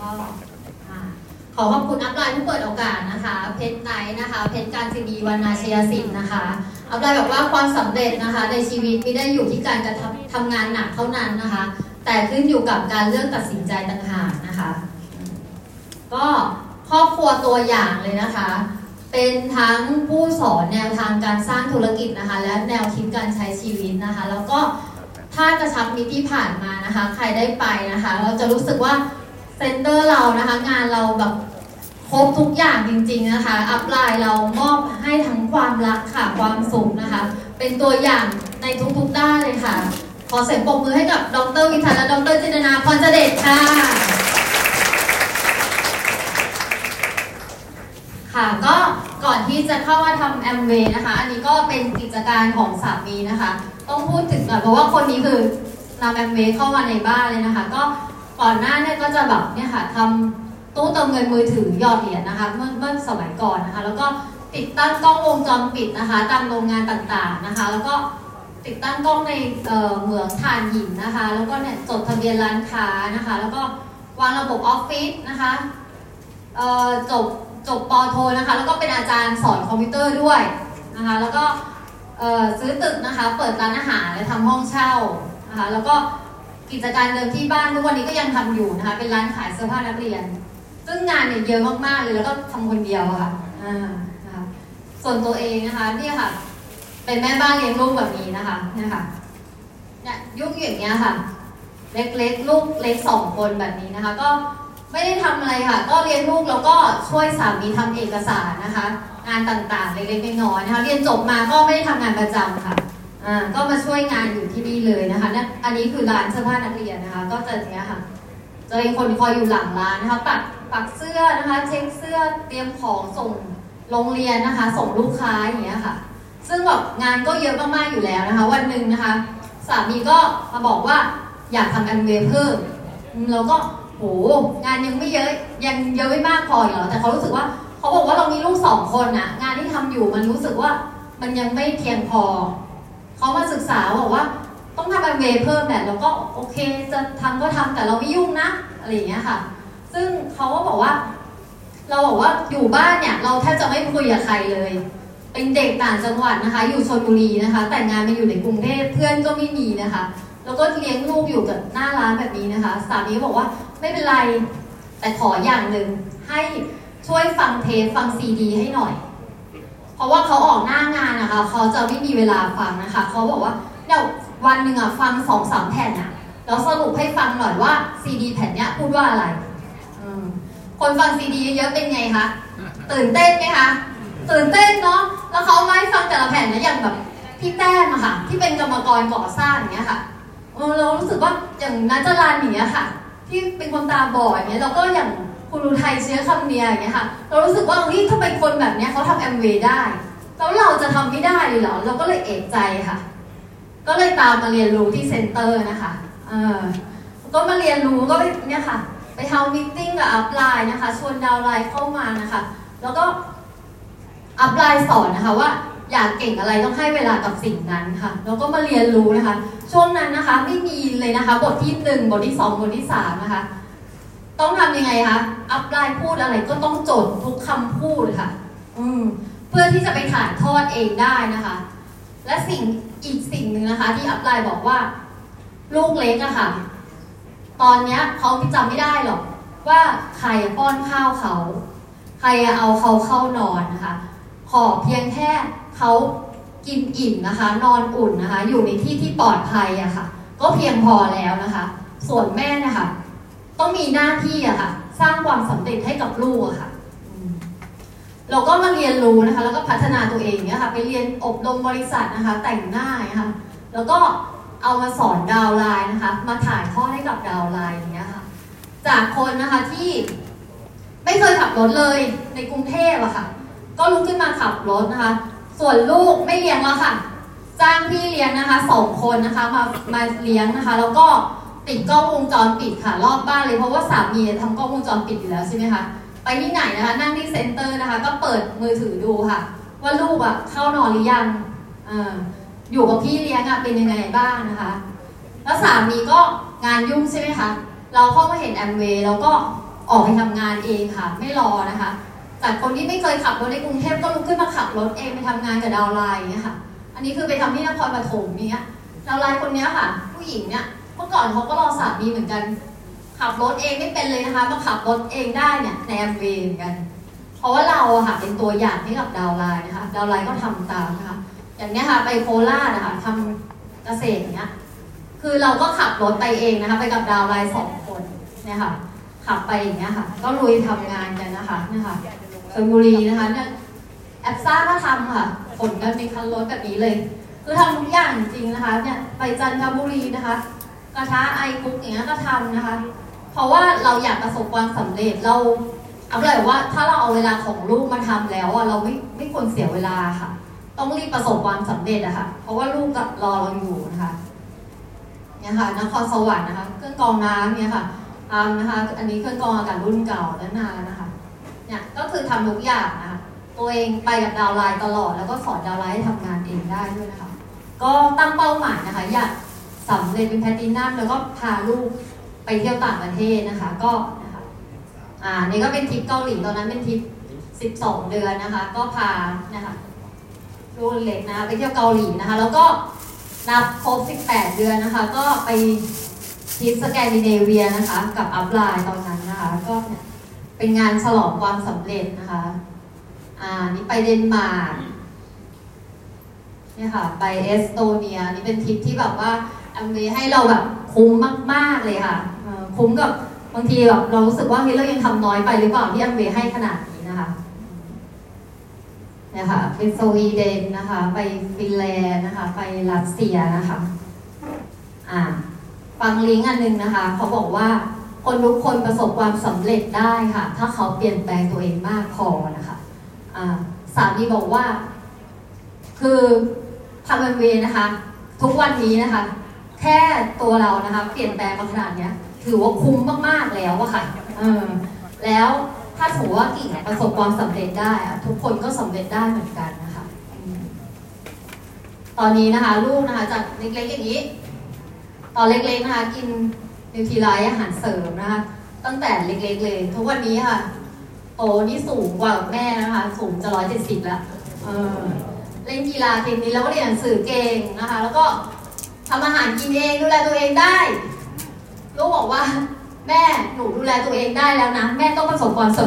ก็ขอขอบคุณอัพไลน์ที่เปิดโอกาสนะคะ เพชรไนท์นะคะ เพชรการซีดีวรรณาชยสิทธิ์นะคะ อัพไลน์บอกว่าความสำเร็จนะคะ ในชีวิตไม่ได้อยู่ที่การกระทำทำงานหนักเท่านั้นนะคะ แต่ขึ้นอยู่กับการเลือกตัดสินใจต่างหากนะคะ ก็ครอบครัวตัวอย่างเลยนะคะ เป็นทั้งผู้สอนแนวทางการสร้างธุรกิจนะคะ และแนวคิดการใช้ชีวิตนะคะ แล้วก็ถ้ากระชับมิตรที่ผ่านมานะคะ ใครได้ไปนะคะ เราจะรู้สึกว่า center เรานะคะ งานเราแบบครบทุกอย่างจริง ๆนะคะ upline เรามอบให้ทั้งความรักค่ะความสุขนะคะ เป็นตัวอย่างในทุกๆด้านเลยค่ะ ขอเสียงปรบมือให้กับดรวิทันและดรจินนาพรเจเดชค่ะ ค่ะก็ก่อนที่จะเข้ามาทำแอมเวย์นะคะ อันนี้ก็เป็นกิจการของสามีนะคะ ต้องพูดถึงก่อนเพราะว่าคนนี้คือนำแอมเวย์เข้ามาในบ้านเลยนะคะ ก็ ก่อนหน้าเนี่ยก็จะแบบเนี่ยค่ะทำตู้เติมเงินมือถือหยอดเหรียญนะคะ เมื่อเมื่อสมัยก่อนนะคะ แล้วก็ติดตั้งกล้องวงจรปิดนะคะ ตามโรงงานต่างๆนะคะ แล้วก็ติดตั้งกล้องในเหมืองถ่านหินนะคะ แล้วก็เนี่ยจดทะเบียนร้านค้านะคะ แล้วก็วางระบบออฟฟิศนะคะจบจบปอโทนะคะ แล้วก็เป็นอาจารย์สอนคอมพิวเตอร์ด้วยนะคะ แล้วก็ซื้อตึกนะคะ เปิดร้านอาหารและทำห้องเช่านะคะ แล้วก็ กิจการเดิมที่บ้านทุกวันนี้ก็ยังทำอยู่นะคะ เป็นร้านขายเสื้อผ้านักเรียน ซึ่งงานเนี่ยเยอะมากๆเลยแล้วก็ทำคนเดียวค่ะอ่านะคะส่วนตัวเองนะคะเนี่ยค่ะ เป็นแม่บ้านเลี้ยงลูกแบบนี้นะคะเนี่ยค่ะเนี่ยยุ่งอย่างเงี้ยค่ะ เล็กๆลูกเล็กสองคนแบบนี้นะคะ ก็ไม่ได้ทำอะไรค่ะ ก็เลี้ยงลูกแล้วก็ช่วยสามีทำเอกสารนะคะ งานต่างๆเล็กๆน้อยๆนะคะ เรียนจบมาก็ไม่ได้ทำงานประจำค่ะ อ่าก็มาช่วยงานอยู่ที่นี่เลยนะคะนั่นอันนี้คือร้านเสื้อผ้านักเรียนนะคะ ก็จะอย่างเงี้ยค่ะจะมีคนคอยอยู่หลังร้านนะคะปักปักเสื้อนะคะเช็คเสื้อเตรียมของส่งโรงเรียนนะคะ ส่งลูกค้าอย่างเงี้ยค่ะ ซึ่งแบบงานก็เยอะมากๆอยู่แล้วนะคะ วันหนึ่งนะคะสามีก็มาบอกว่าอยากทำแอมเวย์เพิ่มอืมเราก็โหงานยังไม่เยอะยังเยอะไม่มากพออีกเหรอแต่เขารู้สึกว่าเขาบอกว่าเรามีลูกสองคนน่ะงานที่ทำอยู่มันรู้สึกว่ามันยังไม่เพียงพอ ศึกษาบอกว่าต้องทำแอมเวย์เพิ่มแหละแล้วก็โอเคจะทำก็ทำแต่เราไม่ยุ่งนะอะไรอย่างเงี้ยค่ะ ซึ่งเขาก็บอกว่า เราบอกว่าอยู่บ้านเนี่ยเราแทบจะไม่คุยกับใครเลย เป็นเด็กต่างจังหวัดนะคะ อยู่ชลบุรีนะคะ แต่งงานมาอยู่ในกรุงเทพเพื่อนก็ไม่มีนะคะ แล้วก็เลี้ยงลูกอยู่กับหน้าร้านแบบนี้นะคะ สามีบอกว่าไม่เป็นไร แต่ขออย่างหนึ่งให้ช่วยฟังเทปฟังซีดีให้หน่อย เพราะว่าเขาออกหน้างานนะคะเขาจะไม่มีเวลาฟังนะคะเขาบอกว่าเดี๋ยววันหนึ่งอะฟังสองสามแผ่นอะแล้วสรุปให้ฟังหน่อยว่าซีดีแผ่นเนี้ยพูดว่าอะไรคนฟังซีดีเยอะๆเป็นไงคะตื่นเต้นไหมคะตื่นเต้นเนาะแล้วเขาไม่ฟังแต่ละแผ่นนะอย่างแบบพี่แต้มอะค่ะ ที่เป็นกรรมกรก่อสร้างอย่างเงี้ยค่ะเรารู้สึกว่าอย่างนัจรันอย่างเงี้ยค่ะ ที่เป็นคนตาบอดอย่างเงี้ยเราก็อย่าง คุณอุทัยเชื้อคำเนียอย่างเงี้ยค่ะเรารู้สึกว่าเฮ้ยทำไมคนแบบเนี้ยเขาทำแอมเวย์ได้แล้วเราจะทำไม่ได้เลยเหรอเราก็เลยเอะใจค่ะ ก็เลยตามมาเรียนรู้ที่ center นะคะเออก็มาเรียนรู้ก็เนี่ยค่ะ ไป house meeting กับ upline นะคะ ชวน downline เข้ามานะคะ แล้วก็อัพไลน์สอนนะคะว่าอยากเก่งอะไรต้องให้เวลากับสิ่งนั้นค่ะ แล้วก็มาเรียนรู้นะคะ ช่วงนั้นนะคะไม่มีเลยนะคะ บทที่หนึ่งบทที่สองบทที่สามนะคะ ต้องทำยังไงคะอัพไลน์พูดอะไรก็ต้องจดทุกคำพูดค่ะ อืม เพื่อที่จะไปถ่ายทอดเองได้นะคะ และสิ่งอีกสิ่งหนึ่งนะคะ ที่อัพไลน์บอกว่า ลูกเล็กอะค่ะ ตอนเนี้ยเขาจำไม่ได้หรอก ว่าใครป้อนข้าวเขา ใครเอาเขาเข้านอนนะคะ ขอเพียงแค่เขากินอิ่มนะคะ นอนอุ่นนะคะ อยู่ในที่ที่ปลอดภัยอะค่ะ ก็เพียงพอแล้วนะคะ ส่วนแม่นะคะ ต้องมีหน้าที่อะค่ะ สร้างความสำเร็จให้กับลูกอะค่ะ เราก็มาเรียนรู้นะคะ แล้วก็พัฒนาตัวเองเนี่ยค่ะ ไปเรียนอบรมบริษัทนะคะ แต่งหน้านะคะแล้วก็เอามาสอนดาวไลน์นะคะ มาถ่ายทอดให้กับดาวไลน์อย่างเงี้ยค่ะ จากคนนะคะที่ไม่เคยขับรถเลยในกรุงเทพอะค่ะ ก็ลุกขึ้นมาขับรถนะคะ ส่วนลูกไม่เลี้ยงแล้วค่ะ จ้างพี่เลี้ยงนะคะสองคนนะคะมามาเลี้ยงนะคะ แล้วก็ ติดกล้องวงจรปิดค่ะรอบบ้านเลยเพราะว่าสามีทำกล้องวงจรปิดอยู่แล้วใช่ไหมคะไปที่ไหนนะคะ นั่งที่เซ็นเตอร์นะคะ ก็เปิดมือถือดูค่ะ ว่าลูกอะเข้านอนหรือยังออยู่กับพี่เลี้ยงอะเป็นยังไงบ้างนะคะ แล้วสามีก็งานยุ่งใช่ไหมคะเราเข้ามาเห็นแอมเวย์แล้วก็ออกไปทำงานเองค่ะ ไม่รอนะคะจากคนที่ไม่เคยขับรถในกรุงเทพก็ลุกขึ้นมาขับรถเองไปทำงานกับดาวไลน์เงี้ยค่ะ อันนี้คือไปทำที่นครปฐมเนี้ยดาวไลน์คนเนี้ยค่ะ ผู้หญิงเนี่ย มื่อก่อนเขาก็รอสามีเหมือนกัน ขับรถเองไม่เป็นเลยนะคะมาขับรถเองได้เนี่ยในแอมเวย์เหมือนกัน เพราะว่าเราอะค่ะเป็นตัวอย่างให้กับดาวไลน์นะคะดาวไลน์ก็ทำตามนะคะ อย่างเนี้ยค่ะไปโคราชนะคะทำเกษตรอย่างเนี้ยคือเราก็ขับรถไปเองนะคะ ไปกับดาวไลน์สองคนเนี่ยค่ะขับไปอย่างเงี้ยค่ะ ก็ลุยทำงานกันนะคะเนี่ยค่ะชลบุรีนะคะเนี่ยแอปซ่าก็ทำค่ะขนกันเป็นคันรถแบบนี้เลย คือทำทุกอย่างจริงนะคะเนี่ยไปจันทบุรีนะคะ กระทะไอคุกอย่างเงี้ยก็ทำนะคะ เพราะว่าเราอยากประสบความสำเร็จเราเอาเลยว่าถ้าเราเอาเวลาของลูกมาทำแล้วอะเราไม่ไม่ควรเสียเวลาค่ะ ต้องรีบประสบความสำเร็จอะค่ะ เพราะว่าลูกรอเราอยู่นะคะเนี่ยค่ะนครสวรรค์นะคะเครื่องกรองน้ำเนี่ยค่ะทำนะคะ อันนี้เครื่องกรองอากาศรุ่นเก่าและนานนะคะเนี่ยก็คือทำทุกอย่างนะคะตัวเองไปกับ downline ตลอด แล้วก็สอน downline ให้ทำงานเองได้ด้วยนะคะ ก็ตั้งเป้าหมายนะคะ อยาก สำเร็จเป็นแพลตินัมแล้วก็พาลูกไปเที่ยวต่างประเทศนะคะ ก็นะคะอ่านี่ก็เป็นทริปเกาหลีตอนนั้นเป็นทริป12 เดือนนะคะ ก็พานะคะลูกเล็กนะคะไปเที่ยวเกาหลีนะคะ แล้วก็นับครบ 18 เดือนนะคะ ก็ไปทริปสแกนดิเนเวียนะคะ กับ upline ตอนนั้นนะคะ ก็เนี่ยเป็นงานฉลองความสำเร็จนะคะ อ่านี่ไปเดนมาร์กเนี่ยค่ะ ไปเอสโตเนีย นี่เป็นทริปที่แบบว่า แอมเวย์ให้เราแบบคุ้มมากๆเลยค่ะคุ้มกับบางทีแบบเรารู้สึกว่าเฮ้ยเรายังทำน้อยไปหรือเปล่าที่แอมเวย์ให้ขนาดนี้นะคะเนี่ยค่ะไปสวีเดนนะคะ ไปฟินแลนด์นะคะ ไปรัสเซียนะคะอ่าฟังลิงก์อันหนึงนะคะ เขาบอกว่าคนทุกคนประสบความสำเร็จได้ค่ะ ถ้าเขาเปลี่ยนแปลงตัวเองมากพอนะคะอ่าสามีบอกว่า คือทำแอมเวนะคะ ทุกวันนี้นะคะ แค่ตัวเรานะคะ เปลี่ยนแปลงมาขนาดเนี้ย ถือว่าคุ้มมากๆแล้วอะค่ะเออแล้วถ้าถือว่ากิ่งประสบความสำเร็จได้อะทุกคนก็สำเร็จได้เหมือนกันนะคะอืมตอนนี้นะคะ ลูกนะคะจากเล็กๆอย่างนี้ ตอนเล็กๆนะคะกินนิวทรีไลท์อาหารเสริมนะคะ ตั้งแต่เล็กๆเลย ทุกวันนี้ค่ะโตนี่สูงกว่าแม่นะคะ สูงจะร้อยเจ็ดสิบแล้วเออเล่นกีฬาเทนนิสแล้วก็เรียนหนังสือเก่งนะคะ แล้วก็ ทำอาหารกินเองดูแลตัวเองได้ ลูกบอกว่า แม่หนูดูแลตัวเองได้แล้วนะ แม่ต้องประสบความสำ